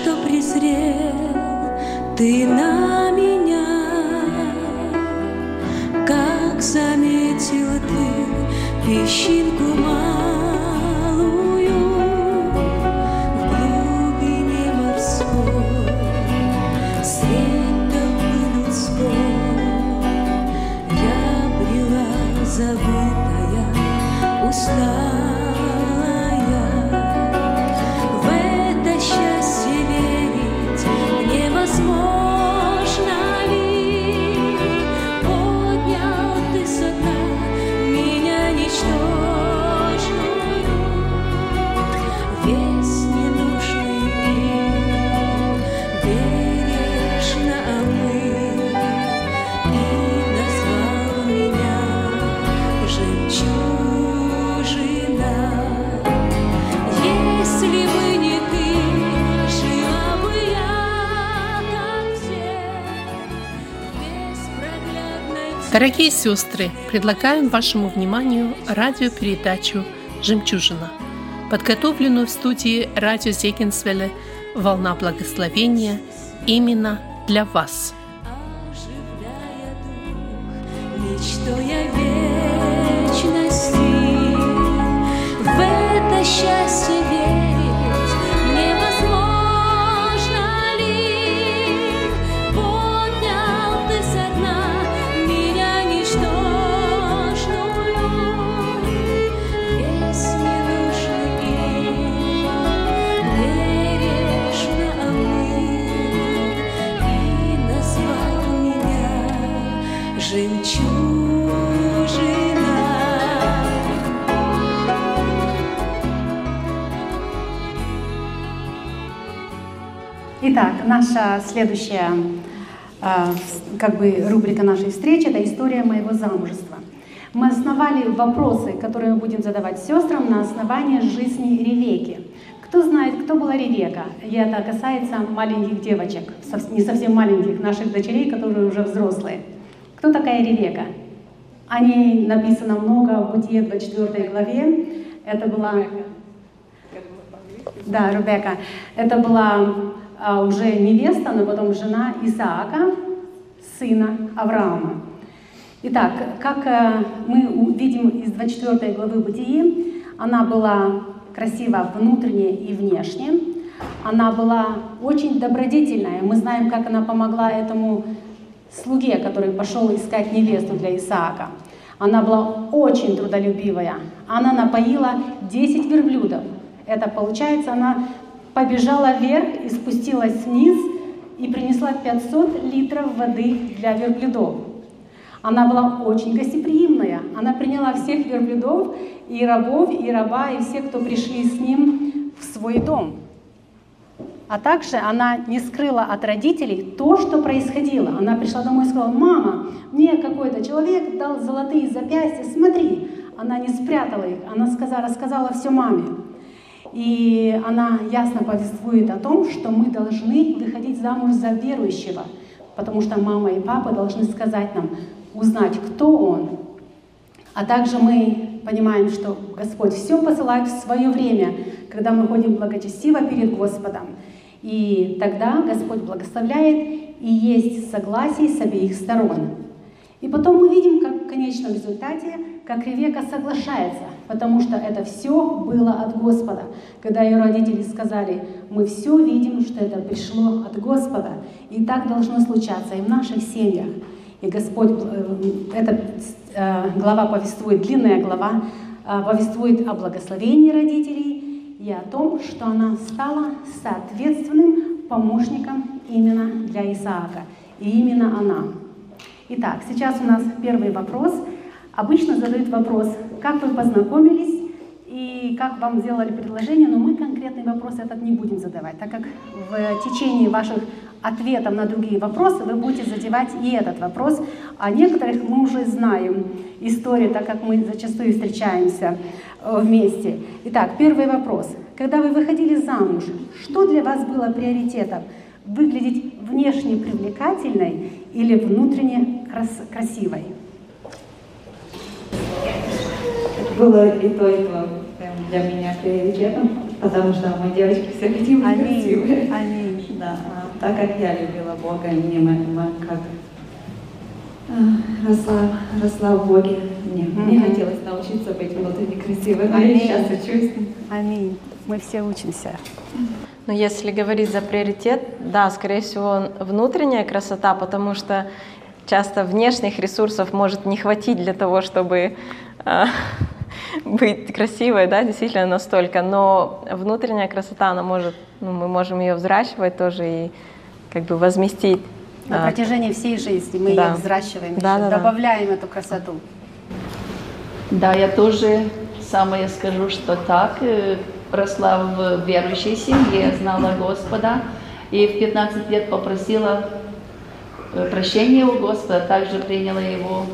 что презрел ты на меня, как заметил ты песчинку малую в глубине морской, толпы людской я брела забытая, устала. Дорогие сестры, предлагаем вашему вниманию радиопередачу «Жемчужина», подготовленную в студии радио Зегенсвелле «Волна благословения» именно для вас. Мечтуя вечности, наша следующая а, как бы рубрика нашей встречи – это история моего замужества. Мы основали вопросы, которые мы будем задавать сестрам на основании жизни Ревеки. Кто знает, кто была Ревека? И это касается маленьких девочек, не совсем маленьких, наших дочерей, которые уже взрослые. Кто такая Ревека? О ней написано много в Бытие 24 главе. Это была... Да, Ребека. Это была а, уже невеста, но потом жена Исаака, сына Авраама. Итак, как э, мы видим из 24 главы Бытии, она была красива внутренне и внешне. Она была очень добродетельная. Мы знаем, как она помогла этому слуге, который пошел искать невесту для Исаака. Она была очень трудолюбивая. Она напоила 10 верблюдов. Это получается, она побежала вверх и спустилась вниз и принесла 500 литров воды для верблюдов. Она была очень гостеприимная. Она приняла всех верблюдов, и рабов, и раба, и всех, кто пришли с ним в свой дом. А также она не скрыла от родителей то, что происходило. Она пришла домой и сказала, мама, мне какой-то человек дал золотые запястья, смотри. Она не спрятала их, она сказала, рассказала все маме. И она ясно повествует о том, что мы должны выходить замуж за верующего, потому что мама и папа должны сказать нам, узнать, кто он. А также мы понимаем, что Господь все посылает в свое время, когда мы ходим благочестиво перед Господом. И тогда Господь благословляет, и есть согласие с обеих сторон. И потом мы видим, как в конечном результате, как Ревека соглашается, потому что это все было от Господа. Когда ее родители сказали, мы все видим, что это пришло от Господа, и так должно случаться и в наших семьях. И Господь, э, эта э, глава повествует, длинная глава, э, повествует о благословении родителей и о том, что она стала соответственным помощником именно для Исаака. И именно она. Итак, сейчас у нас первый вопрос. Обычно задают вопрос, как вы познакомились и как вам сделали предложение, но мы конкретный вопрос этот не будем задавать, так как в течение ваших ответов на другие вопросы вы будете задевать и этот вопрос. А некоторых мы уже знаем истории, так как мы зачастую встречаемся э, вместе. Итак, первый вопрос. Когда вы выходили замуж, что для вас было приоритетом? Выглядеть внешне привлекательной или внутренне крас красивой? Было и то, и то прям для меня приоритетом, потому что мы девочки все хотим быть красивые. Аминь. да, а так как я любила Бога, мне мы, мы как а, росла, росла в Боге, мне, mm-hmm. мне хотелось научиться быть внутренне красивой, а я сейчас учусь. Аминь. Мы все учимся. Но если говорить за приоритет, да, скорее всего, внутренняя красота, потому что часто внешних ресурсов может не хватить для того, чтобы э, быть красивой, да, действительно настолько, но внутренняя красота, она может, ну, мы можем ее взращивать тоже и как бы возместить. На а, протяжении всей жизни мы да. ее взращиваем, да, да, добавляем да. эту красоту. Да, я тоже самое скажу, что так, э, росла в верующей семье, знала Господа, и в 15 лет попросила э, прощения у Господа, также приняла его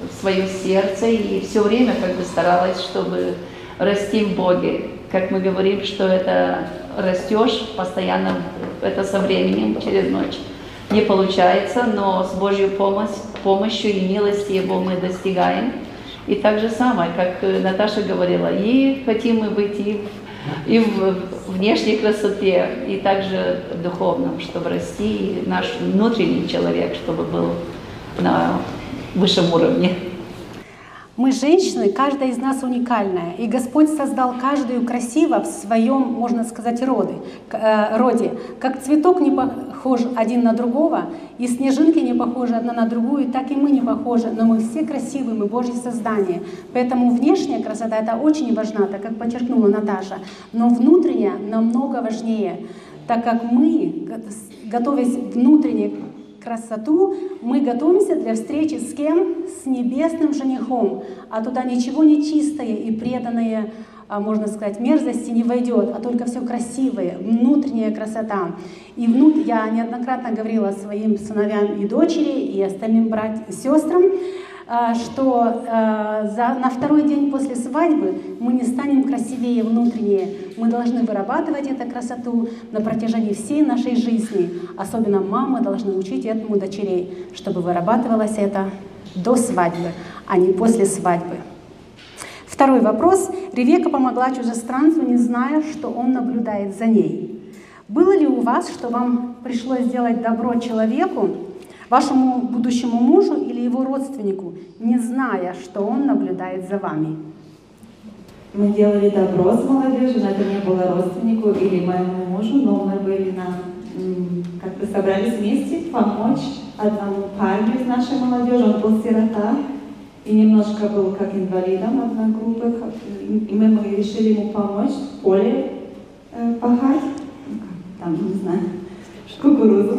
в свое сердце и все время как бы старалась, чтобы расти в Боге. Как мы говорим, что это растешь постоянно, это со временем, через ночь. Не получается, но с Божьей помощь, помощью и милостью Его мы достигаем. И так же самое, как Наташа говорила, и хотим мы быть и в, и в внешней красоте, и также духовном, чтобы расти, и наш внутренний человек, чтобы был на высшем уровне. Мы женщины, каждая из нас уникальная, и Господь создал каждую красиво в своем, можно сказать, роде. Э, роде. Как цветок не похож один на другого, и снежинки не похожи одна на другую, так и мы не похожи, но мы все красивые, мы Божье создание. Поэтому внешняя красота это очень важна, так как подчеркнула Наташа, но внутренняя намного важнее, так как мы, готовясь внутренне красоту, мы готовимся для встречи с кем? С небесным женихом. А туда ничего не чистое и преданное, а, можно сказать, мерзости не войдет, а только все красивое, внутренняя красота. И внут... я неоднократно говорила своим сыновьям и дочери, и остальным братьям, сестрам, что а, на второй день после свадьбы мы не станем красивее внутреннее. Мы должны вырабатывать эту красоту на протяжении всей нашей жизни. Особенно мамы должны учить этому дочерей, чтобы вырабатывалось это до свадьбы, а не после свадьбы. Второй вопрос. Ревека помогла чужестранцу, не зная, что он наблюдает за ней. Было ли у вас, что вам пришлось сделать добро человеку, вашему будущему мужу или его родственнику, не зная, что он наблюдает за вами. Мы делали добро с молодежью, но это не было родственнику или моему мужу, но мы были на как бы собрались вместе помочь одному парню из нашей молодежи, он был сирота и немножко был как инвалидом одной группы, и мы, мы решили ему помочь в поле э, пахать, ну, там, не знаю, кукурузу.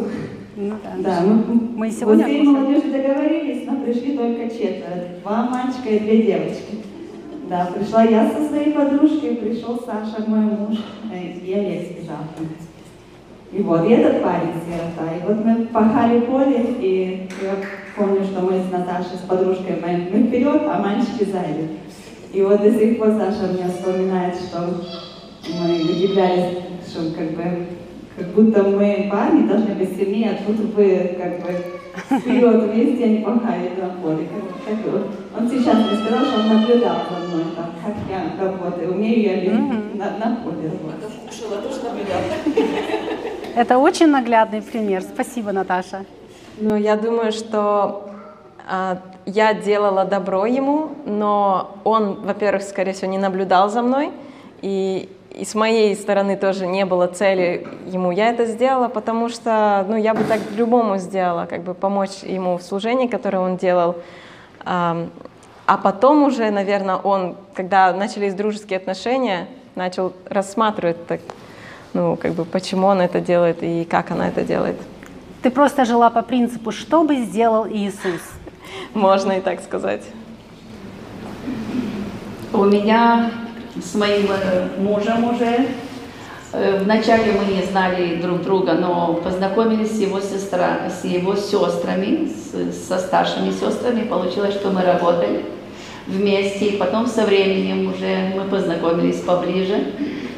Ну да. Да, мы, мы сегодня... Вот всей молодежи договорились, но пришли только четверо. Два мальчика и две девочки. Да, пришла я со своей подружкой, пришел Саша, мой муж, и я весь бежал. И вот, и этот парень сирота. И вот мы пахали поле, и я помню, что мы с Наташей, с подружкой, мы, мы вперед, а мальчики сзади. И вот до сих пор Саша мне вспоминает, что мы удивлялись, что как бы как будто мы парни должны быть сильнее, а тут вы как бы вперед вместе, они пахали на поле. Как, как вот. Он сейчас мне сказал, что он наблюдал за мной, там, как я работаю, умею я ли mm-hmm. на, на поле работать. Шила тоже наблюдал. Это очень наглядный пример. Спасибо, Наташа. Ну, я думаю, что а, я делала добро ему, но он, во-первых, скорее всего, не наблюдал за мной, и и с моей стороны тоже не было цели ему. Я это сделала, потому что, ну, я бы так любому сделала, как бы помочь ему в служении, которое он делал. А потом уже, наверное, он, когда начались дружеские отношения, начал рассматривать, так, ну, как бы, почему он это делает и как она это делает. Ты просто жила по принципу, что бы сделал Иисус? Можно и так сказать. У меня с моим э, мужем уже. Э, вначале мы не знали друг друга, но познакомились с его, сестра, с его сестрами, с, со старшими сестрами. Получилось, что мы работали вместе. И потом со временем уже мы познакомились поближе.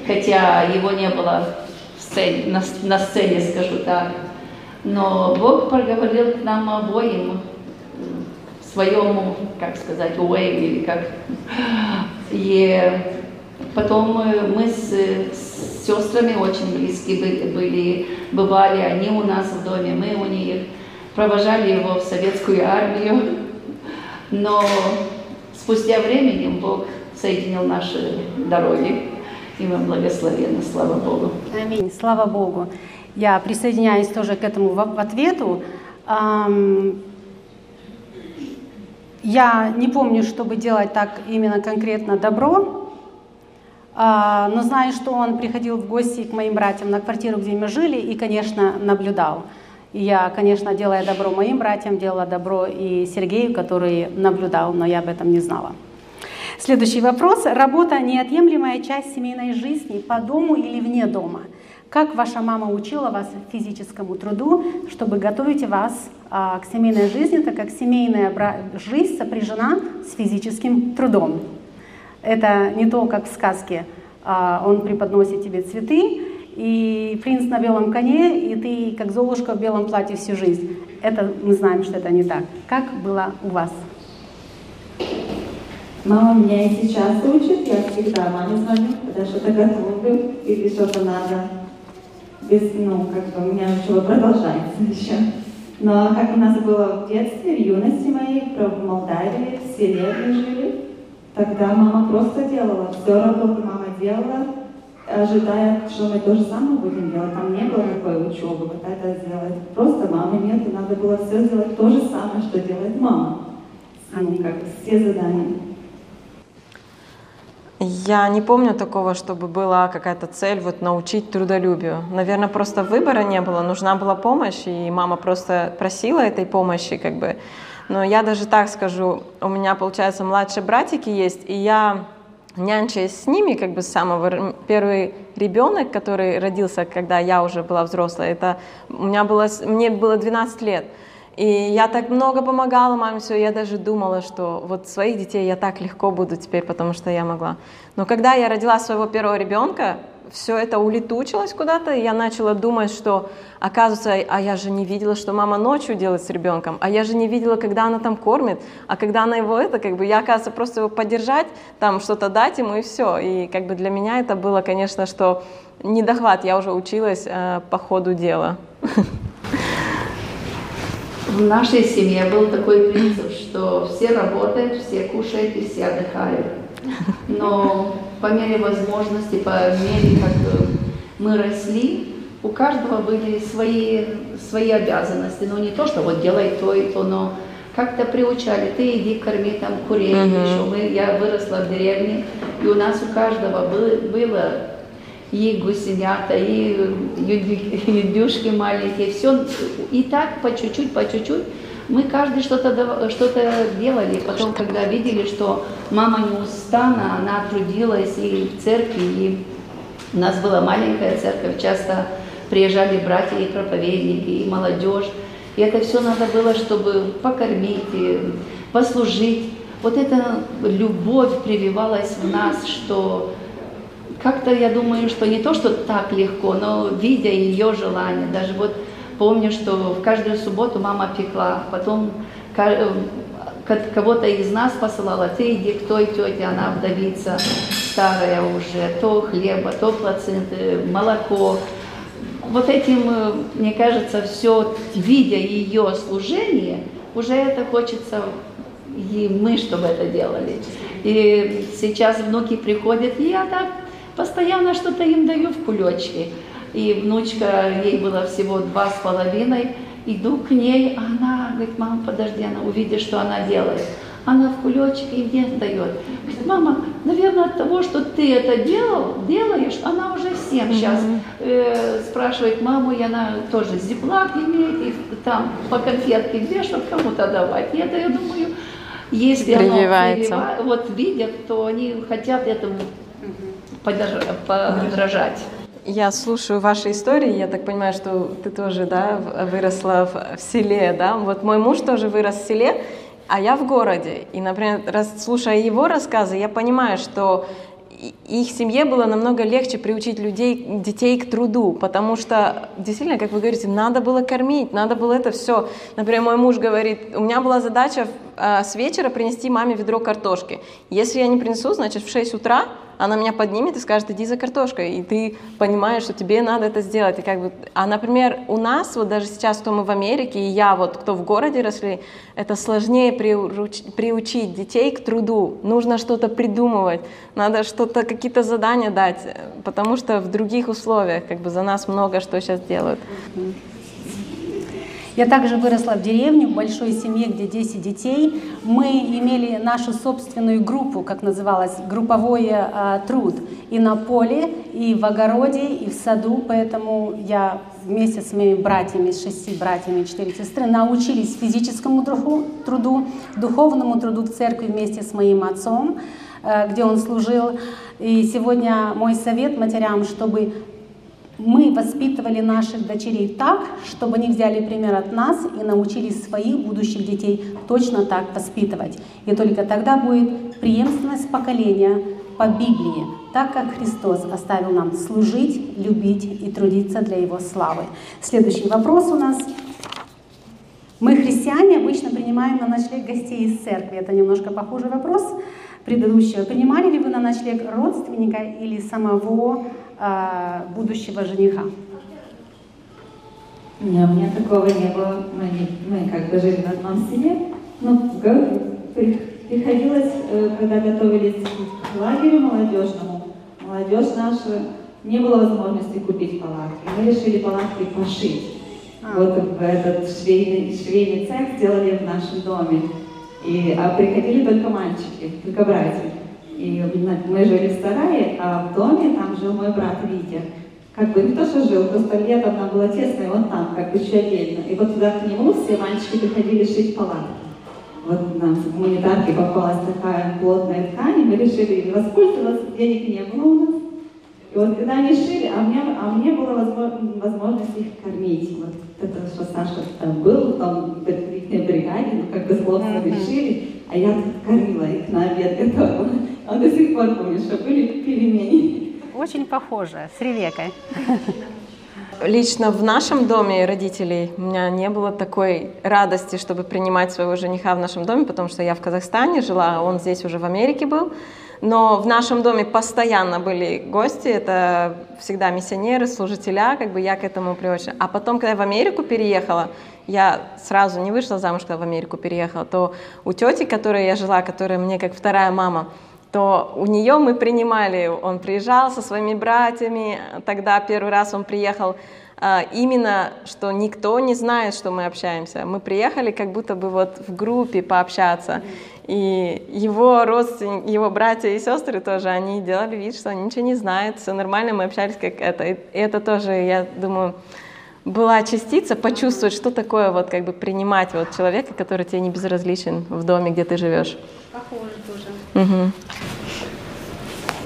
Хотя его не было в сцене, на, на сцене, скажу так. Но Бог проговорил к нам обоим своему, как сказать, way, или как. И Потом мы с, с сестрами очень близки были, бывали они у нас в доме, мы у них, провожали его в советскую армию, но спустя временем Бог соединил наши дороги, и мы благословены, слава Богу. Аминь, слава Богу. Я присоединяюсь тоже к этому ответу. Я не помню, чтобы делать так именно конкретно добро, но знаю, что он приходил в гости к моим братьям на квартиру, где мы жили, и, конечно, наблюдал. И я, конечно, делая добро моим братьям, делала добро и Сергею, который наблюдал, но я об этом не знала. Следующий вопрос. Работа – неотъемлемая часть семейной жизни по дому или вне дома. Как ваша мама учила вас физическому труду, чтобы готовить вас а, к семейной жизни, так как семейная жизнь сопряжена с физическим трудом? Это не то, как в сказке. А, он преподносит тебе цветы, и принц на белом коне, и ты как Золушка в белом платье всю жизнь. Это мы знаем, что это не так. Как было у вас? Мама меня и сейчас учит, я всегда маме звоню, когда что-то готовлю или что-то надо. Без, ну, как бы у меня учеба продолжается еще. Но как у нас было в детстве, в юности моей, в Молдавии, в селе жили, тогда мама просто делала. Все работу мама делала, ожидая, что мы то же самое будем делать. Там не было такой учебы, вот это сделать. Просто мамы нет, и надо было все сделать то же самое, что делает мама. Ну, как все задания. Я не помню такого, чтобы была какая-то цель вот научить трудолюбию. Наверное, просто выбора не было, нужна была помощь, и мама просто просила этой помощи, как бы. Но я даже так скажу, у меня, получается, младшие братики есть, и я нянчаясь с ними, как бы с самого первый ребенок, который родился, когда я уже была взрослая, это у меня было, мне было 12 лет. И я так много помогала маме, все, я даже думала, что вот своих детей я так легко буду теперь, потому что я могла. Но когда я родила своего первого ребенка, все это улетучилось куда-то, и я начала думать, что, оказывается, а я же не видела, что мама ночью делает с ребенком, а я же не видела, когда она там кормит, а когда она его это, как бы, я, оказывается, просто его поддержать, там что-то дать ему и все. И как бы для меня это было, конечно, что недохват, я уже училась э, по ходу дела. в нашей семье был такой принцип, что все работают, все кушают и все отдыхают. Но по мере возможности, по мере, как мы росли, у каждого были свои, свои обязанности. Ну, не то, что вот делай то и то, но как-то приучали, ты иди корми там курей. Uh-huh. Еще мы, я выросла в деревне, и у нас у каждого было, было и гусенята, и юдюшки маленькие, все, и так по чуть-чуть, по чуть-чуть. Мы каждый что-то что делали, потом, когда видели, что мама не устана, она трудилась и в церкви, и у нас была маленькая церковь, часто приезжали братья и проповедники, и молодежь, и это все надо было, чтобы покормить, послужить. Вот эта любовь прививалась в нас, что как-то я думаю, что не то, что так легко, но видя ее желание, даже вот помню, что в каждую субботу мама пекла, потом э, кого-то из нас посылала, ты иди к той тете, она вдовица, старая уже, то хлеба, то плаценты, молоко. Вот этим, э, мне кажется, все, видя ее служение, уже это хочется и мы, чтобы это делали. И сейчас внуки приходят, и я так Постоянно что-то им даю в кулечки. И внучка, ей было всего два с половиной, иду к ней, а она говорит, мама, подожди, она увидит, что она делает. Она в кулечке и мне дает. Говорит, мама, наверное, от того, что ты это делал, делаешь, она уже всем сейчас э, спрашивает маму, и она тоже зиплак имеет, и там по конфетке две, чтобы кому-то давать. И это, я думаю, если оно вот видят, то они хотят этому подражать. Я слушаю ваши истории, я так понимаю, что ты тоже, да, выросла в, в селе, да? Вот мой муж тоже вырос в селе, а я в городе. И, например, раз, слушая его рассказы, я понимаю, что их семье было намного легче приучить людей, детей к труду, потому что, действительно, как вы говорите, надо было кормить, надо было это все. Например, мой муж говорит, у меня была задача э, с вечера принести маме ведро картошки. Если я не принесу, значит, в 6 утра она меня поднимет и скажет, иди за картошкой, и ты понимаешь, что тебе надо это сделать. И как бы... А, например, у нас, вот даже сейчас, кто мы в Америке, и я, вот кто в городе росли, это сложнее приуч... приучить детей к труду. Нужно что-то придумывать, надо что-то, какие-то задания дать, потому что в других условиях как бы за нас много что сейчас делают. Я также выросла в деревне, в большой семье, где 10 детей. Мы имели нашу собственную группу, как называлось, групповой э, труд. И на поле, и в огороде, и в саду. Поэтому я вместе с моими братьями, с шести братьями четыре сестры, научились физическому труду, духовному труду в церкви вместе с моим отцом, э, где он служил. И сегодня мой совет матерям, чтобы мы воспитывали наших дочерей так, чтобы они взяли пример от нас и научились своих будущих детей точно так воспитывать. И только тогда будет преемственность поколения по Библии, так как Христос оставил нам служить, любить и трудиться для Его славы. Следующий вопрос у нас. Мы, христиане, обычно принимаем на ночлег гостей из церкви. Это немножко похожий вопрос предыдущего. Принимали ли вы на ночлег родственника или самого э, будущего жениха? Нет, у меня такого не было. Мы, мы как бы жили в одном селе. Но приходилось, э, когда готовились к лагерю молодежному, молодежь наша, не было возможности купить палатки. Мы решили палатки пошить. А. Вот в этот швейный, швейный цех сделали в нашем доме. И, а приходили только мальчики, только братья. И мы жили в сарае, а в доме там жил мой брат Витя. Как бы не то, что жил, просто летом там было тесно, и он там, как бы еще отдельно. И вот туда к нему все мальчики приходили шить палатки. Вот нам в гуманитарке попалась такая плотная ткань, и мы решили воспользоваться, денег не было у нас. И вот когда они шили, а мне, а мне было возможность их кормить. Вот это, что Саша там был, там в их бригаде, ну как бы словно решили, а я кормила их на обед готовила. Он до сих пор помнит, что были пельмени. Очень похоже, с Ревекой. Лично в нашем доме родителей у меня не было такой радости, чтобы принимать своего жениха в нашем доме, потому что я в Казахстане жила, а он здесь уже в Америке был. Но в нашем доме постоянно были гости, это всегда миссионеры, служителя, как бы я к этому приучена. А потом, когда я в Америку переехала, я сразу не вышла замуж, когда в Америку переехала, то у тети, которой я жила, которая мне как вторая мама, то у нее мы принимали, он приезжал со своими братьями, тогда первый раз он приехал а, именно, что никто не знает, что мы общаемся. Мы приехали как будто бы вот в группе пообщаться. И его родственники, его братья и сестры тоже, они делали вид, что они ничего не знают, все нормально, мы общались как это. И это тоже, я думаю, была частица почувствовать, что такое вот как бы принимать вот человека, который тебе не безразличен в доме, где ты живешь. Похоже тоже. Угу.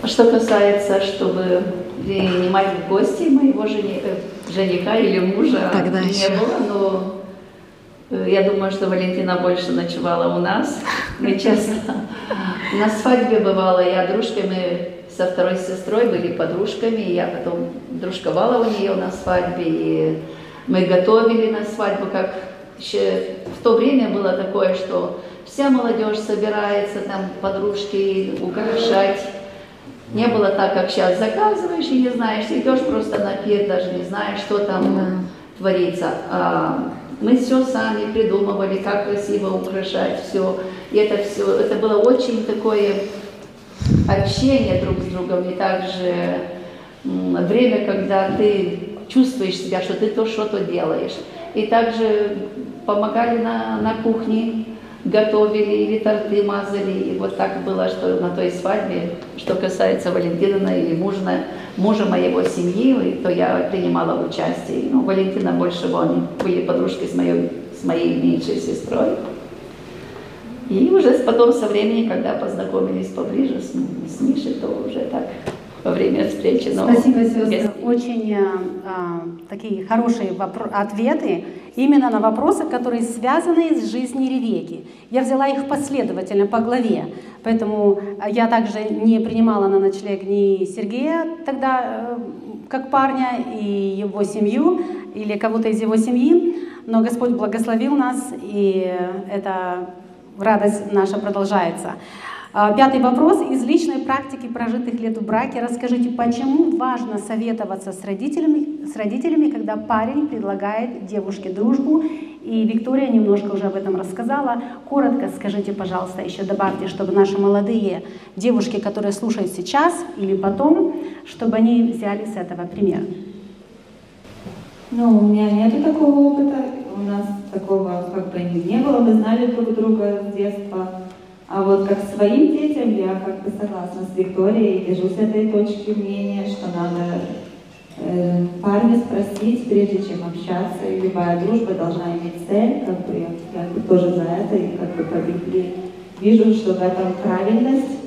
Что касается, чтобы принимать в гости моего жени, э, жениха или мужа, Тогда не еще. было, но Э, я думаю, что Валентина больше ночевала у нас. Мы часто на свадьбе бывало, я дружками со второй сестрой были подружками, и я потом дружковала у нее на свадьбе, и мы готовили на свадьбу, как еще в то время было такое, что вся молодежь собирается, там подружки украшать. Не было так, как сейчас заказываешь и не знаешь, идешь просто на пир, даже не знаешь, что там творится. А мы все сами придумывали, как красиво украшать все. И это все, это было очень такое общение друг с другом, и также время, когда ты чувствуешь себя, что ты то что-то делаешь. И также помогали на, на кухне, готовили или торты мазали. И вот так было, что на той свадьбе, что касается Валентина или мужа, мужа моего семьи, то я принимала участие. Ну, Валентина больше они были подружкой с моей, с моей меньшей сестрой. И уже потом со временем, когда познакомились поближе с, с Мишей, то уже так во время встречи. Но Спасибо, сестры. Очень а, такие хорошие ответы именно на вопросы, которые связаны с жизнью Ревеки. Я взяла их последовательно по главе, поэтому я также не принимала на ночлег ни Сергея тогда э, как парня и его семью или кого-то из его семьи, но Господь благословил нас, и эта радость наша продолжается. А, пятый вопрос. Из личной практики прожитых лет в браке расскажите, почему важно советоваться с родителями, с родителями, когда парень предлагает девушке дружбу? И Виктория немножко уже об этом рассказала. Коротко скажите, пожалуйста, еще добавьте, чтобы наши молодые девушки, которые слушают сейчас или потом, чтобы они взяли с этого пример. Ну, у меня нет такого опыта, у нас такого как бы не было, мы знали друг друга с детства. А вот как своим детям я как бы согласна с Викторией, держусь этой точки мнения, что надо э, спросить, прежде чем общаться, и любая дружба должна иметь цель, как бы я, я тоже за это, и как бы по вижу, что в этом правильность.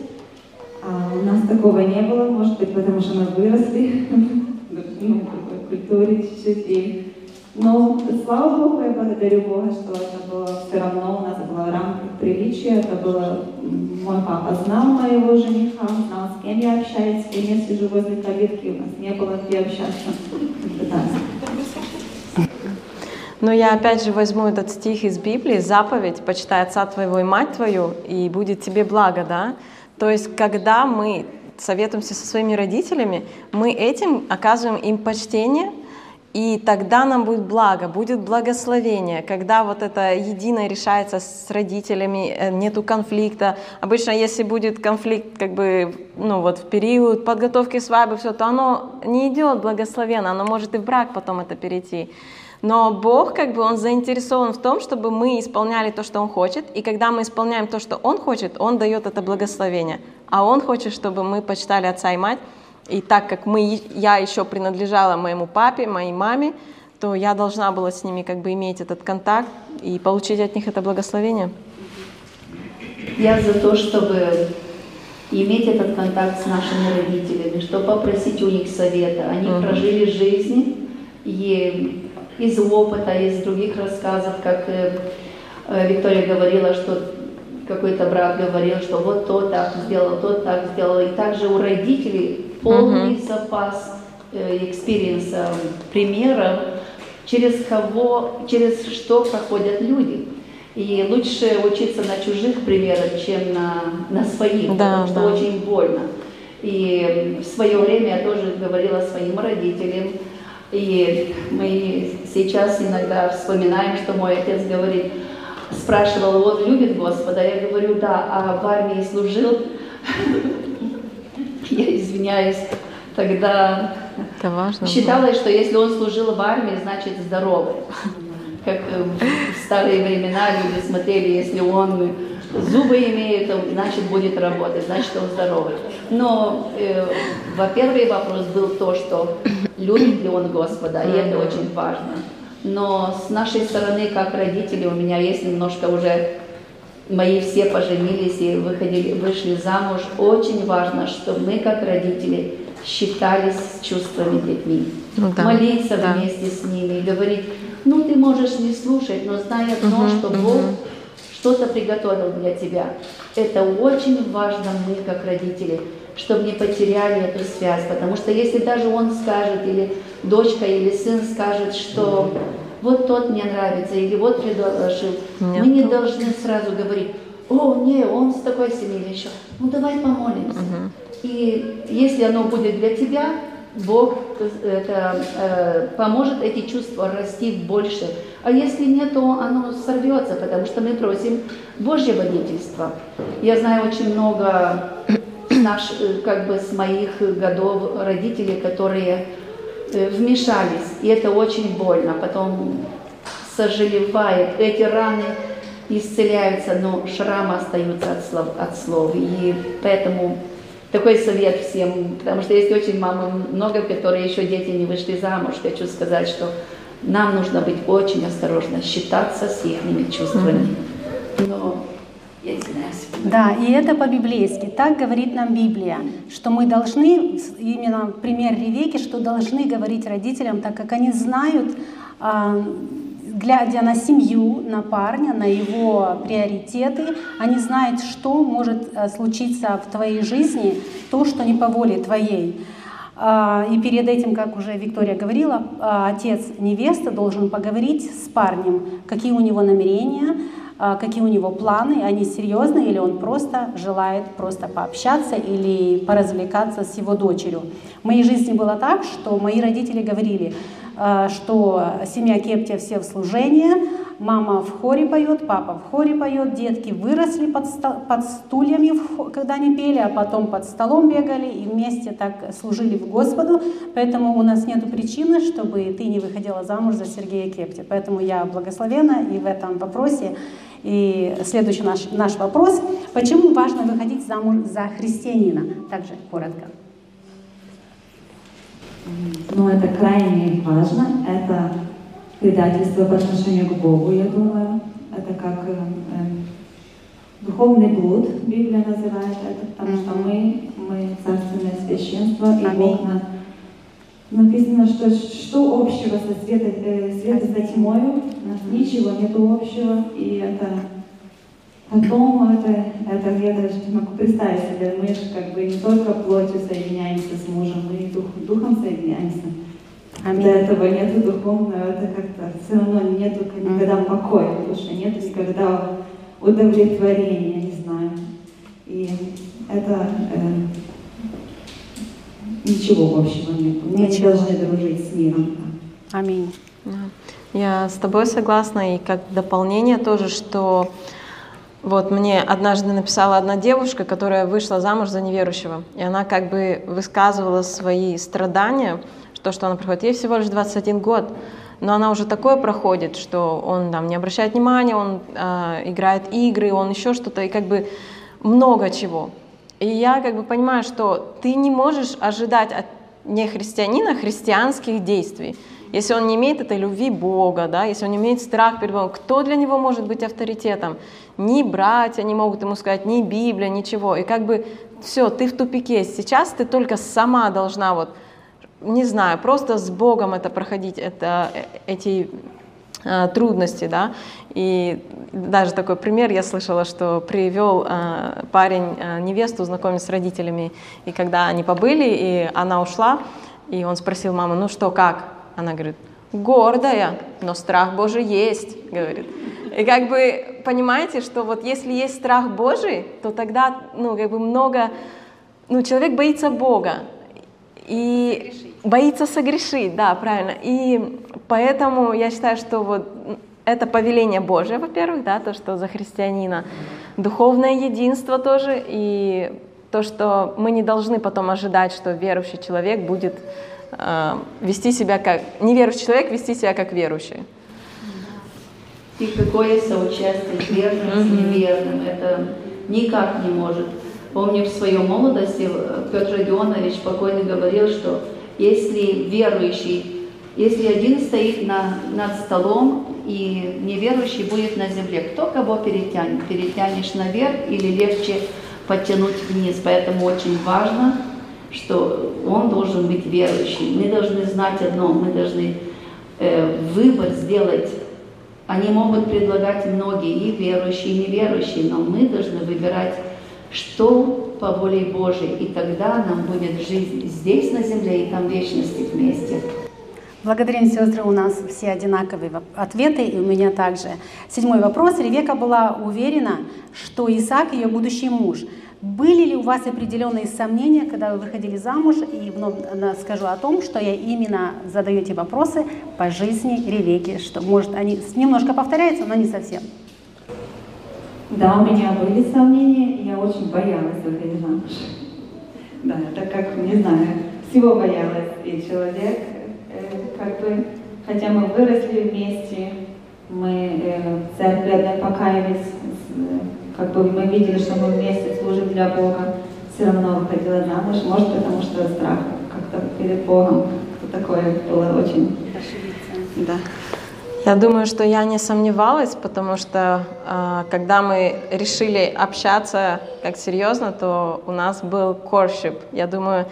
А у нас такого не было, может быть, потому что мы выросли ну, в культуре чуть-чуть, но, слава Богу, я благодарю Бога, что это было все равно, у нас было в рамках приличия, это было, мой папа знал моего жениха, знал, с кем я общаюсь, с кем я сижу возле калитки, у нас не было где общаться. Но я опять же возьму этот стих из Библии, заповедь, почитай отца твоего и мать твою, и будет тебе благо, да? То есть, когда мы советуемся со своими родителями, мы этим оказываем им почтение, и тогда нам будет благо, будет благословение, когда вот это единое решается с родителями, э, нету конфликта. Обычно, если будет конфликт, как бы, ну вот в период подготовки свадьбы, все, то оно не идет благословенно, оно может и в брак потом это перейти. Но Бог, как бы, Он заинтересован в том, чтобы мы исполняли то, что Он хочет, и когда мы исполняем то, что Он хочет, Он дает это благословение. А Он хочет, чтобы мы почитали отца и мать, и так как мы, я еще принадлежала моему папе, моей маме, то я должна была с ними как бы иметь этот контакт и получить от них это благословение. Я за то, чтобы иметь этот контакт с нашими родителями, чтобы попросить у них совета. Они uh-huh. прожили жизнь, и из опыта, из других рассказов, как э, э, Виктория говорила, что какой-то брат говорил, что вот тот так сделал, тот так сделал. И также у родителей полный uh-huh. запас experience а, э, примеров, через кого, через что проходят люди. И лучше учиться на чужих примерах, чем на, на своих, да, потому что да. очень больно. И в свое время я тоже говорила своим родителям, и мы сейчас иногда вспоминаем, что мой отец говорит, спрашивал, вот любит Господа? Я говорю, да, а в армии служил? Я извиняюсь, тогда Это важно считалось, что если он служил в армии, значит здоровый. Как э, в старые времена люди смотрели, если он зубы имеет, значит будет работать, значит он здоровый. Но, э, во-первых, вопрос был то, что любит ли он Господа, и это очень важно. Но с нашей стороны, как родители, у меня есть немножко уже мои все поженились и выходили, вышли замуж. Очень важно, чтобы мы, как родители, считались с чувствами детьми. Ну, да, Молиться да. вместе с ними и говорить, ну ты можешь не слушать, но знай одно, угу, что угу. Бог что-то приготовил для тебя. Это очень важно мы, как родители, чтобы не потеряли эту связь. Потому что если даже он скажет, или дочка, или сын скажет, что вот тот мне нравится, или вот предложил, Нет. мы не должны сразу говорить, о, не, он с такой семьи еще. Ну давай помолимся. Угу. И если оно будет для тебя, Бог это, э, поможет эти чувства расти больше. А если нет, то оно сорвется, потому что мы просим Божье водительства. Я знаю очень много наш, э, как бы с моих годов родителей, которые вмешались, и это очень больно. Потом сожалевает, эти раны исцеляются, но шрамы остаются от слов, от слов. И поэтому такой совет всем, потому что есть очень мамы много, которые еще дети не вышли замуж. Хочу сказать, что нам нужно быть очень осторожно, считаться с их чувствами. Но. Да, и это по-библейски. Так говорит нам Библия, что мы должны, именно пример Ревеки, что должны говорить родителям, так как они знают, а, глядя на семью, на парня, на его приоритеты, они знают, что может э, случиться в твоей жизни, то, что не по воле твоей. А, и перед этим, как уже Виктория говорила, а, отец невесты должен поговорить с парнем, какие у него намерения, какие у него планы, они серьезные, или он просто желает просто пообщаться или поразвлекаться с его дочерью. В моей жизни было так, что мои родители говорили, а, что семья Кептия все в служении, мама в хоре поет, папа в хоре поет, детки выросли под, под стульями, когда они пели, а потом под столом бегали и вместе так служили в Господу. Поэтому у нас нет причины, чтобы ты не выходила замуж за Сергея Кептия. Поэтому я благословена и в этом вопросе. И следующий наш, наш вопрос. Почему важно выходить замуж за христианина? Также коротко. Ну, это крайне важно. Это предательство по отношению к Богу, я думаю. Это как э, э, духовный блуд, Библия называет это, потому что мы, мы царственное священство, и Бог на, написано, что что общего со света, э, света за тьмою, ничего нет общего, и это Потом это, это я даже не могу представить себе, мы же как бы не только плотью соединяемся с мужем, мы и дух, духом соединяемся. А До этого нету духовного, это как-то все равно нету никогда покоя в душе, нету никогда удовлетворения, не знаю. И это э, ничего общего нет. Мы не должны дружить с миром. Аминь. Я с тобой согласна, и как дополнение тоже, что вот мне однажды написала одна девушка, которая вышла замуж за неверующего, и она как бы высказывала свои страдания, то, что она проходит. Ей всего лишь 21 год, но она уже такое проходит, что он там не обращает внимания, он э, играет игры, он еще что-то, и как бы много чего. И я как бы понимаю, что ты не можешь ожидать от не христианина христианских действий. Если он не имеет этой любви Бога, да, если он не имеет страх перед Богом, кто для него может быть авторитетом? Ни братья не могут ему сказать, ни Библия, ничего. И как бы все, ты в тупике. Сейчас ты только сама должна вот, не знаю, просто с Богом это проходить, это, э, эти э, трудности, да. И даже такой пример я слышала, что привел э, парень э, невесту знакомить с родителями, и когда они побыли, и она ушла, и он спросил маму, ну что, как? Она говорит, гордая, но страх Божий есть, говорит. И как бы понимаете, что вот если есть страх Божий, то тогда, ну, как бы много, ну, человек боится Бога и согрешить. боится согрешить, да, правильно. И поэтому я считаю, что вот это повеление Божие, во-первых, да, то, что за христианина, духовное единство тоже, и то, что мы не должны потом ожидать, что верующий человек будет Э, вести себя как неверующий человек, вести себя как верующий. И какое соучастие верным, с неверным, это никак не может. Помню, в своей молодости э, Петр Родионович покойный говорил, что если верующий, если один стоит на, над столом, и неверующий будет на земле, кто кого перетянет? Перетянешь наверх или легче подтянуть вниз? Поэтому очень важно что он должен быть верующим. Мы должны знать одно, мы должны э, выбор сделать. Они могут предлагать многие, и верующие, и неверующие, но мы должны выбирать, что по воле Божией, и тогда нам будет жизнь здесь на земле и там вечности вместе. Благодарим, сестры, у нас все одинаковые ответы, и у меня также. Седьмой вопрос. Ревека была уверена, что Исаак ее будущий муж – были ли у вас определенные сомнения, когда вы выходили замуж? И вновь скажу о том, что я именно задаю эти вопросы по жизни Ревеки, что, может, они немножко повторяются, но не совсем. Да, у меня были сомнения, я очень боялась выходить замуж. Да, так как, не знаю, всего боялась. И человек, э, как бы, хотя мы выросли вместе, мы э, в церкви одной покаялись, как бы мы видели, что мы вместе служим для Бога, все равно выходила замуж, может, потому что страх как-то перед Богом, такое было очень... Да. Я думаю, что я не сомневалась, потому что э, когда мы решили общаться как серьезно, то у нас был коршип. Я думаю,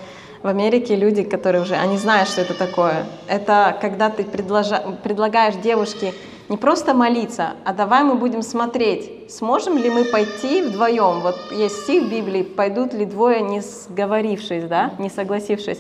в Америке люди, которые уже, они знают, что это такое. Это когда ты предложа, предлагаешь девушке не просто молиться, а давай мы будем смотреть, сможем ли мы пойти вдвоем. Вот есть стих в Библии, пойдут ли двое, не сговорившись, да, не согласившись.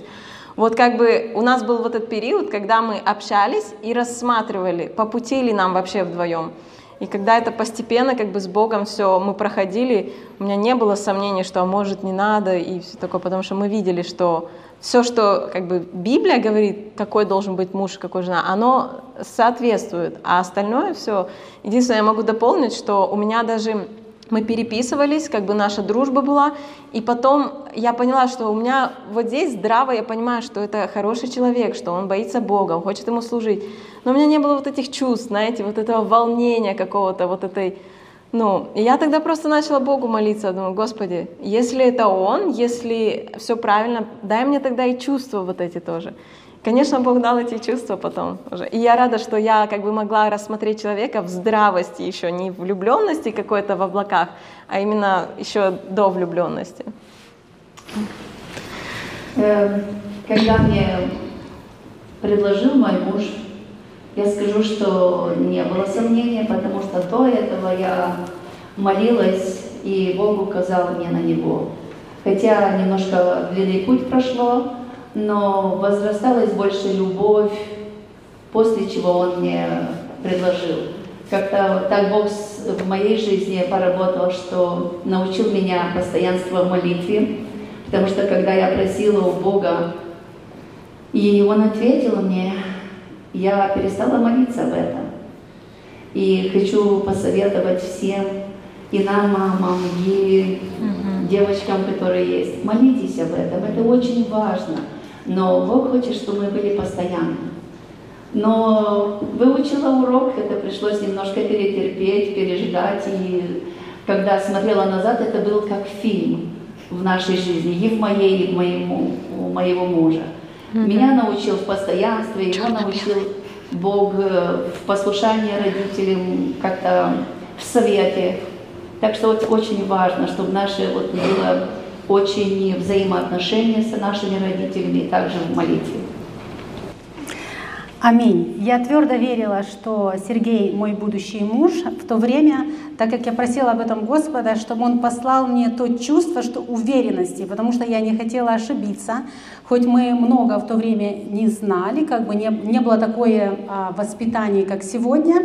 Вот как бы у нас был вот этот период, когда мы общались и рассматривали, по пути ли нам вообще вдвоем. И когда это постепенно как бы с Богом все мы проходили, у меня не было сомнений, что а может не надо и все такое, потому что мы видели, что все, что как бы Библия говорит, какой должен быть муж, какой жена, оно соответствует, а остальное все. Единственное, я могу дополнить, что у меня даже мы переписывались, как бы наша дружба была, и потом я поняла, что у меня вот здесь здраво, я понимаю, что это хороший человек, что он боится Бога, он хочет ему служить, но у меня не было вот этих чувств, знаете, вот этого волнения какого-то, вот этой ну, и я тогда просто начала Богу молиться, думаю, Господи, если это Он, если все правильно, дай мне тогда и чувства вот эти тоже. Конечно, Бог дал эти чувства потом уже. И я рада, что я как бы могла рассмотреть человека в здравости еще, не в влюбленности какой-то в облаках, а именно еще до влюбленности. Эм, когда мне предложил мой муж я скажу, что не было сомнения, потому что до этого я молилась, и Бог указал мне на него. Хотя немножко длинный путь прошло, но возрасталась больше любовь, после чего Он мне предложил. Как-то так Бог в моей жизни поработал, что научил меня постоянство в молитве, потому что когда я просила у Бога, и Он ответил мне, я перестала молиться об этом. И хочу посоветовать всем, и нам, мамам, и девочкам, которые есть, молитесь об этом, это очень важно. Но Бог хочет, чтобы мы были постоянны. Но выучила урок, это пришлось немножко перетерпеть, переждать. И когда смотрела назад, это был как фильм в нашей жизни, и в моей, и в моему, у моего мужа. Mm-hmm. Меня научил в постоянстве, его научил Бог э, в послушании родителям, как-то в совете. Так что вот очень важно, чтобы наше вот было очень взаимоотношения с нашими родителями и также в молитве. Аминь. Я твердо верила, что Сергей мой будущий муж в то время, так как я просила об этом Господа, чтобы он послал мне то чувство, что уверенности, потому что я не хотела ошибиться, хоть мы много в то время не знали, как бы не, не было такое а, воспитание, как сегодня,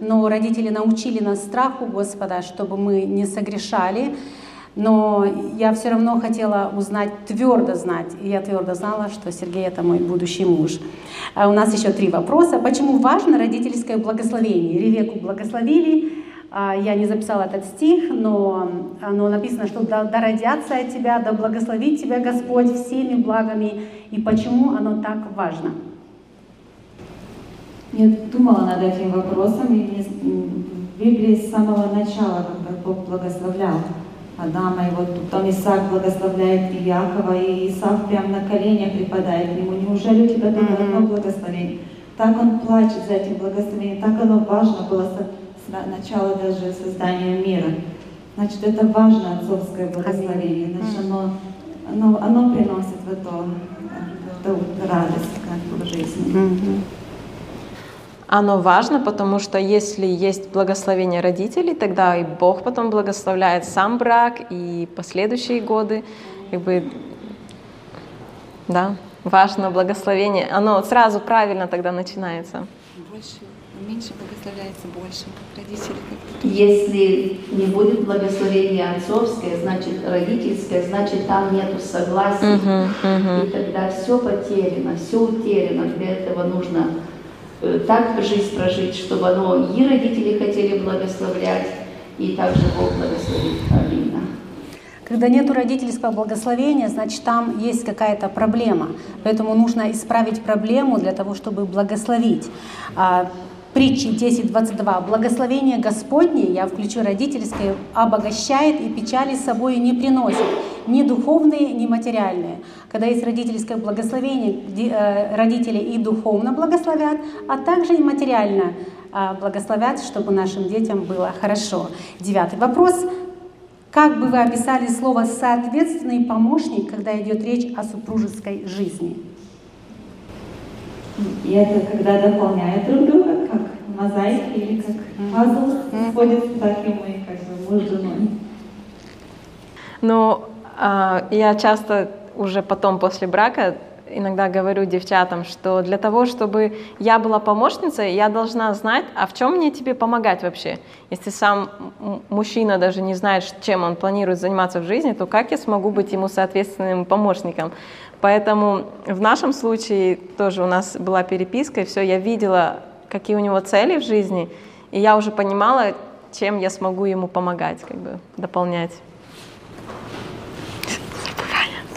но родители научили нас страху Господа, чтобы мы не согрешали. Но я все равно хотела узнать, твердо знать. И я твердо знала, что Сергей это мой будущий муж. А у нас еще три вопроса. Почему важно родительское благословение? Ревеку благословили. А, я не записала этот стих, но оно написано, что да, родятся от тебя, да благословит тебя Господь всеми благами. И почему оно так важно? Я думала над этим вопросом, и в Библии с самого начала, Бог благословлял, Адама, и вот потом Исаак благословляет и Якова, и Исаак прямо на коленях припадает к нему. Неужели у тебя только одно благословение? Так он плачет за этим благословением, так оно важно было с, с начала даже создания мира. Значит, это важно отцовское благословение, значит, оно, оно, оно приносит в эту, в эту радость как бы, в жизни. Оно важно, потому что если есть благословение родителей, тогда и Бог потом благословляет сам брак и последующие годы. Как бы, да, важно благословение. Оно сразу правильно тогда начинается. Больше, меньше благословляется больше. Родители как Если не будет благословения отцовское, значит родительское, значит там нету согласия. Угу, угу. И тогда все потеряно, все утеряно. Для этого нужно так жизнь прожить, чтобы оно и родители хотели благословлять, и также Бог благословит. Аминь. Когда нет родительского благословения, значит там есть какая-то проблема. Поэтому нужно исправить проблему для того, чтобы благословить. А, Притчи 10.22. Благословение Господне, я включу родительское, обогащает и печали с собой не приносит, ни духовные, ни материальные. Когда есть родительское благословение, э, родители и духовно благословят, а также и материально а, благословят, чтобы нашим детям было хорошо. Девятый вопрос. Как бы вы описали слово «соответственный помощник», когда идет речь о супружеской жизни? И это когда дополняют друг друга, как мозаики или как пазл сходит, так и мы, как бы муж с женой. А, я часто уже потом, после брака, иногда говорю девчатам, что для того, чтобы я была помощницей, я должна знать, а в чем мне тебе помогать вообще. Если сам мужчина даже не знает, чем он планирует заниматься в жизни, то как я смогу быть ему соответственным помощником? Поэтому в нашем случае тоже у нас была переписка, и все, я видела, какие у него цели в жизни, и я уже понимала, чем я смогу ему помогать, как бы дополнять.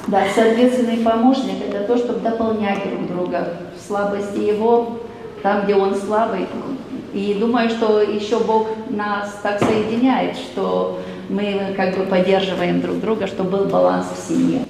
Да, соответственный помощник – это то, чтобы дополнять друг друга в слабости его, там, где он слабый. И думаю, что еще Бог нас так соединяет, что мы как бы поддерживаем друг друга, чтобы был баланс в семье.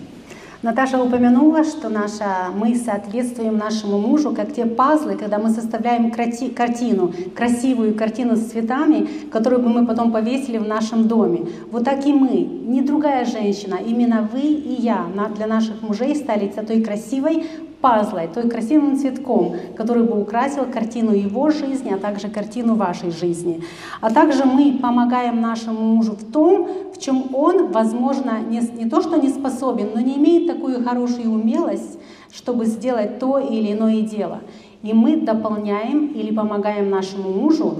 Наташа упомянула, что наша, мы соответствуем нашему мужу, как те пазлы, когда мы составляем крати, картину, красивую картину с цветами, которую бы мы потом повесили в нашем доме. Вот так и мы, не другая женщина, именно вы и я для наших мужей стали той красивой пазлой, той красивым цветком, который бы украсил картину его жизни, а также картину вашей жизни. А также мы помогаем нашему мужу в том, в чем он, возможно, не, не то что не способен, но не имеет такую хорошую умелость, чтобы сделать то или иное дело. И мы дополняем или помогаем нашему мужу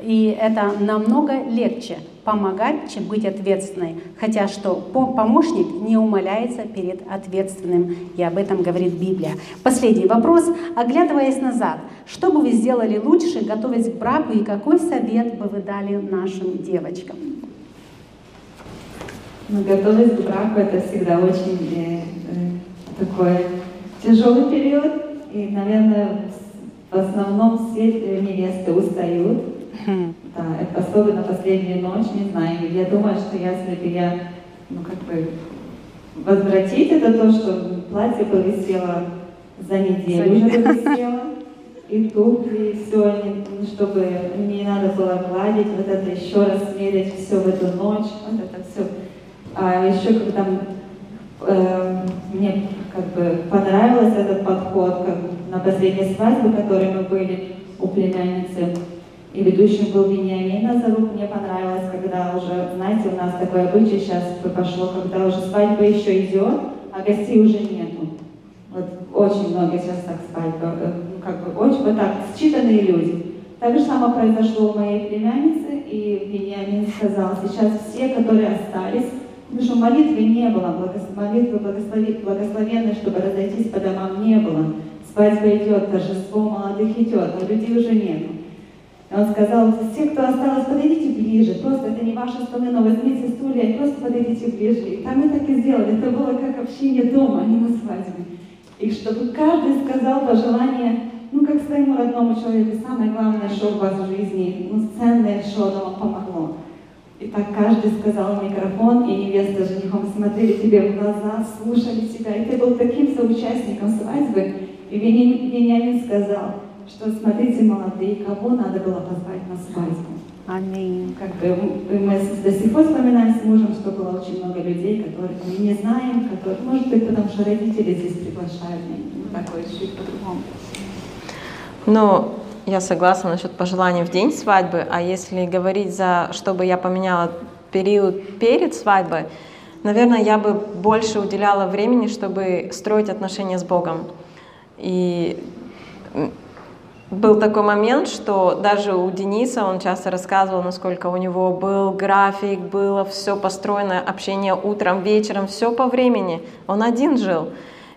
и это намного легче помогать, чем быть ответственной. Хотя что помощник не умоляется перед ответственным, и об этом говорит Библия. Последний вопрос. Оглядываясь назад, что бы вы сделали лучше, готовясь к браку, и какой совет бы вы дали нашим девочкам? Ну, готовность к браку это всегда очень э, э, такой тяжелый период. И, наверное, в основном все невесты устают да, это особенно последнюю ночь, не знаю. Я думаю, что если бы я, ну как бы, возвратить это то, что платье повисело за неделю, уже повисело, и туфли, и все, чтобы не надо было гладить, вот это еще раз мерить все в эту ночь, вот это все. А еще когда э, мне как бы понравился этот подход, как на последней свадьбе, которой мы были у племянницы, и ведущим был Вениамин Назарук. Мне понравилось, когда уже, знаете, у нас такое обычай сейчас пошло, когда уже свадьба еще идет, а гостей уже нету. Вот очень много сейчас так свадьба, э, ну как бы очень вот так, считанные люди. Так же самое произошло у моей племянницы, и Вениамин сказал, сейчас все, которые остались, потому что молитвы не было, молитвы благослови, чтобы разойтись по домам, не было. Свадьба идет, торжество молодых идет, но людей уже нету. Он сказал, все, кто осталось, подойдите ближе, просто это не ваши столы, но возьмите стулья и просто подойдите ближе. И там мы так и сделали, это было как общение дома, а не на свадьбе. И чтобы каждый сказал пожелание, ну, как своему родному человеку, самое главное, что у вас в жизни, ну, ценное, что оно вам помогло. И так каждый сказал в микрофон, и невеста с женихом смотрели тебе в глаза, слушали тебя, и ты был таким соучастником свадьбы. И Вениамин сказал, что смотрите, молодые, кого надо было позвать на свадьбу. Аминь. Как бы мы до сих пор вспоминаем с мужем, что было очень много людей, которых мы не знаем, которые, может быть, потому что родители здесь приглашают, ну, такое чуть по-другому. Ну, я согласна насчет пожеланий в день свадьбы, а если говорить за, чтобы я поменяла период перед свадьбой, наверное, я бы больше уделяла времени, чтобы строить отношения с Богом. И был такой момент, что даже у Дениса, он часто рассказывал, насколько у него был график, было все построено, общение утром, вечером, все по времени. Он один жил.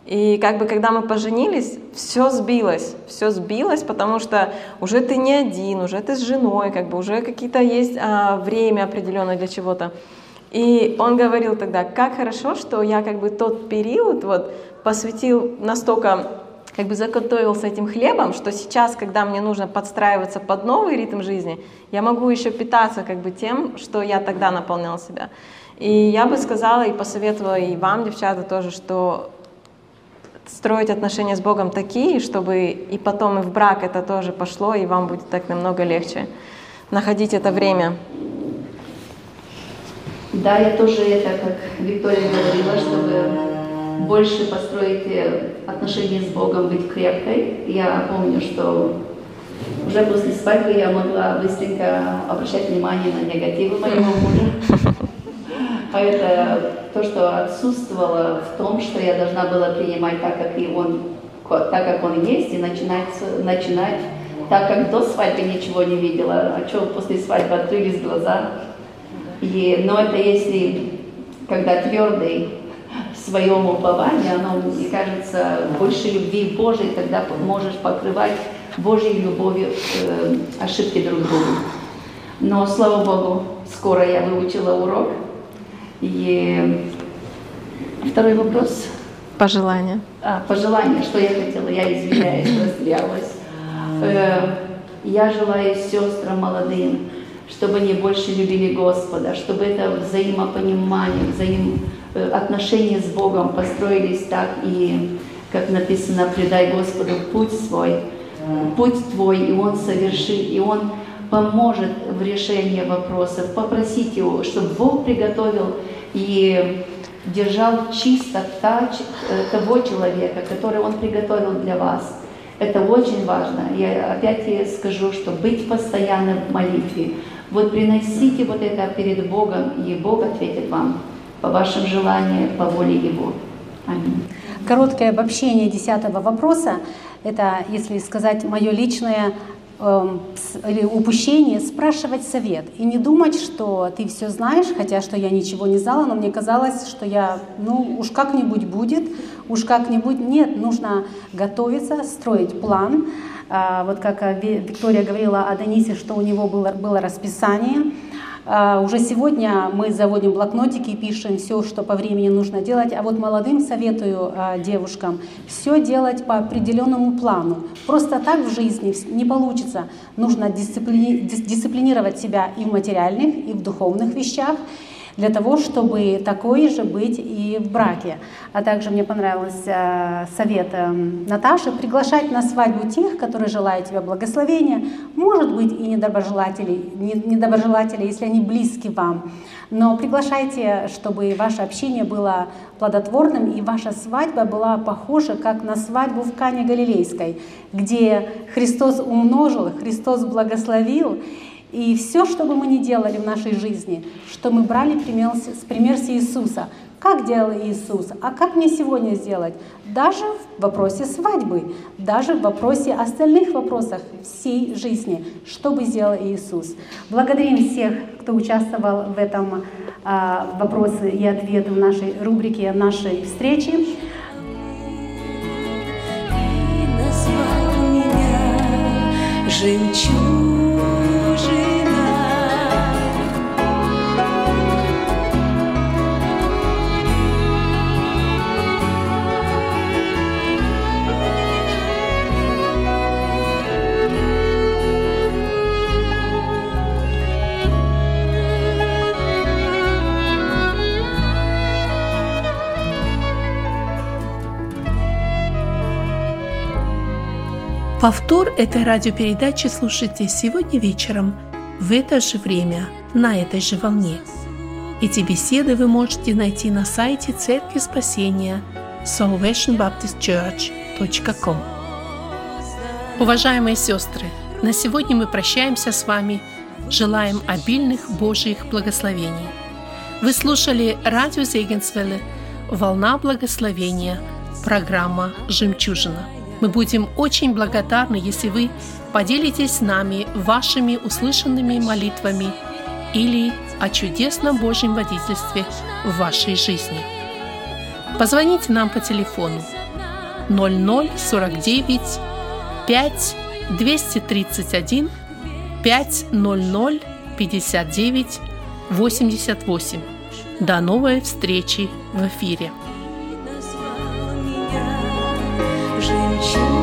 И как бы когда мы поженились, все сбилось, все сбилось, потому что уже ты не один, уже ты с женой, как бы уже какие-то есть а, время определенное для чего-то. И он говорил тогда, как хорошо, что я как бы тот период вот посвятил настолько как бы заготовился этим хлебом, что сейчас, когда мне нужно подстраиваться под новый ритм жизни, я могу еще питаться как бы тем, что я тогда наполнял себя. И я бы сказала и посоветовала и вам, девчата, тоже, что строить отношения с Богом такие, чтобы и потом и в брак это тоже пошло, и вам будет так намного легче находить это время. Да, я тоже это, как Виктория говорила, чтобы больше построить э, отношения с Богом, быть крепкой. Я помню, что уже после свадьбы я могла быстренько обращать внимание на негативы моего мужа. А это то, что отсутствовало в том, что я должна была принимать так, как и он, так как он есть, и начинать, начинать так как до свадьбы ничего не видела, а что после свадьбы открылись глаза. И, но это если, когда твердый своем уповании, оно, мне кажется, больше любви Божией, тогда можешь покрывать Божьей любовью э, ошибки друг друга. Но, слава Богу, скоро я выучила урок. И второй вопрос. Пожелание. А, пожелание, что я хотела, я извиняюсь, растерялась. Э, я желаю сестрам молодым, чтобы они больше любили Господа, чтобы это взаимопонимание, взаимоотношения э, с Богом построились так и, как написано, предай Господу путь свой, путь твой, и Он совершит, и Он поможет в решении вопросов. Попросите его, чтобы Бог приготовил и держал чисто э, того человека, который Он приготовил для вас. Это очень важно. Я опять я скажу, что быть постоянно в молитве. Вот приносите вот это перед Богом, и Бог ответит вам по вашим желаниям, по воле Его. Аминь. Короткое обобщение десятого вопроса – это, если сказать, мое личное Эм, или упущение спрашивать совет и не думать, что ты все знаешь, хотя что я ничего не знала, но мне казалось, что я, ну, уж как-нибудь будет, уж как-нибудь. Нет, нужно готовиться, строить план. А, вот как э, Виктория говорила о Денисе, что у него было, было расписание, уже сегодня мы заводим блокнотики и пишем все, что по времени нужно делать. А вот молодым советую а, девушкам все делать по определенному плану. Просто так в жизни не получится. Нужно дисциплини дисциплинировать себя и в материальных, и в духовных вещах для того, чтобы такой же быть и в браке. А также мне понравился э, совет э, Наташи приглашать на свадьбу тех, которые желают тебе благословения, может быть и недоброжелателей, недоброжелателей, если они близки вам. Но приглашайте, чтобы ваше общение было плодотворным и ваша свадьба была похожа как на свадьбу в Кане Галилейской, где Христос умножил, Христос благословил, и все, что бы мы ни делали в нашей жизни, что мы брали пример, пример с Иисуса. Как делал Иисус? А как мне сегодня сделать? Даже в вопросе свадьбы, даже в вопросе остальных вопросах всей жизни. Что бы сделал Иисус? Благодарим всех, кто участвовал в этом а, вопросе и ответы в нашей рубрике, нашей встречи. жемчуг. Повтор этой радиопередачи слушайте сегодня вечером в это же время на этой же волне. Эти беседы вы можете найти на сайте Церкви Спасения salvationbaptistchurch.com Уважаемые сестры, на сегодня мы прощаемся с вами. Желаем обильных Божьих благословений. Вы слушали радио Зегенсвелле «Волна благословения», программа «Жемчужина». Мы будем очень благодарны, если вы поделитесь с нами вашими услышанными молитвами или о чудесном Божьем водительстве в вашей жизни. Позвоните нам по телефону 0049 5 231 500 59 88. До новой встречи в эфире. 是